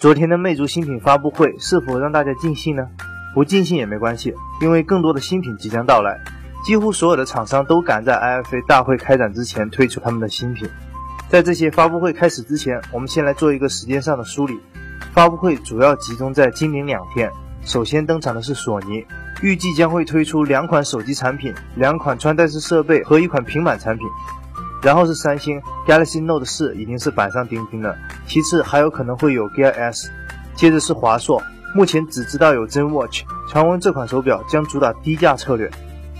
昨天的魅族新品发布会是否让大家尽兴呢？不尽兴也没关系，因为更多的新品即将到来。几乎所有的厂商都赶在 IFA 大会开展之前推出他们的新品。在这些发布会开始之前，我们先来做一个时间上的梳理。发布会主要集中在今明两天。首先登场的是索尼，预计将会推出两款手机产品、两款穿戴式设备和一款平板产品。然后是三星 Galaxy Note 4，已经是板上钉钉了。其次还有可能会有 Gear S，接着是华硕，目前只知道有 Zen Watch，传闻这款手表将主打低价策略。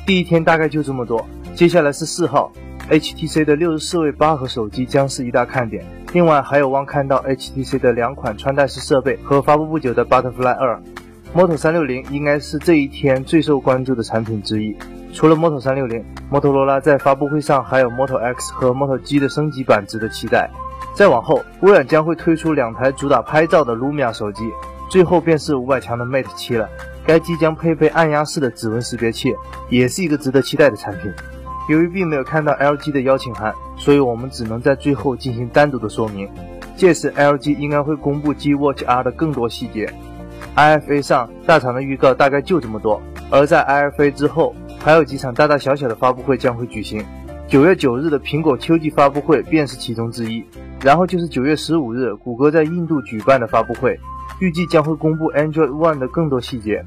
第一天大概就这么多。接下来是四号，HTC 的六十四位八核手机将是一大看点。另外还有望看到 HTC 的两款穿戴式设备和发布不久的 Butterfly 2。Moto 三六零应该是这一天最受关注的产品之一。除了 Moto 三六零，摩托罗拉在发布会上还有 Moto X 和 Moto G 的升级版值得期待。再往后，微软将会推出两台主打拍照的 Lumia 手机，最后便是五百强的 Mate 七了。该机将配备按压式的指纹识别器，也是一个值得期待的产品。由于并没有看到 LG 的邀请函，所以我们只能在最后进行单独的说明。届时 LG 应该会公布 G Watch R 的更多细节。IFA 上大厂的预告大概就这么多，而在 IFA 之后。还有几场大大小小的发布会将会举行，九月九日的苹果秋季发布会便是其中之一。然后就是九月十五日，谷歌在印度举办的发布会，预计将会公布 Android One 的更多细节。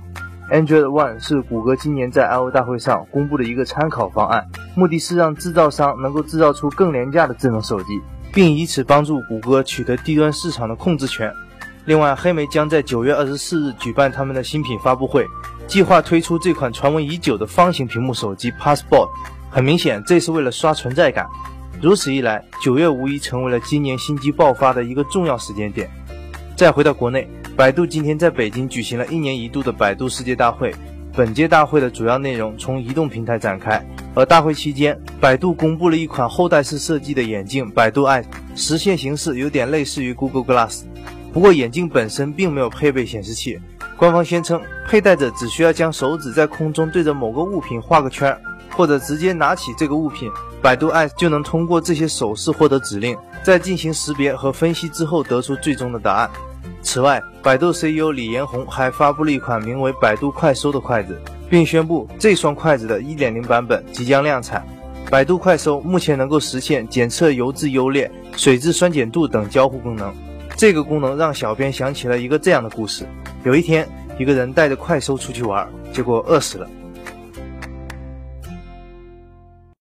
Android One 是谷歌今年在 I/O 大会上公布的一个参考方案，目的是让制造商能够制造出更廉价的智能手机，并以此帮助谷歌取得低端市场的控制权。另外，黑莓将在九月二十四日举办他们的新品发布会。计划推出这款传闻已久的方形屏幕手机 Passport，很明显，这是为了刷存在感。如此一来，九月无疑成为了今年新机爆发的一个重要时间点。再回到国内，百度今天在北京举行了一年一度的百度世界大会。本届大会的主要内容从移动平台展开，而大会期间，百度公布了一款后代式设计的眼镜百度 Eye，实现形式有点类似于 Google Glass，不过眼镜本身并没有配备显示器。官方宣称，佩戴者只需要将手指在空中对着某个物品画个圈，或者直接拿起这个物品，百度爱就能通过这些手势获得指令，在进行识别和分析之后得出最终的答案。此外，百度 CEO 李彦宏还发布了一款名为“百度快搜”的筷子，并宣布这双筷子的1.0版本即将量产。百度快搜目前能够实现检测油质优劣、水质酸碱度等交互功能。这个功能让小编想起了一个这样的故事。有一天，一个人带着快收出去玩，结果饿死了。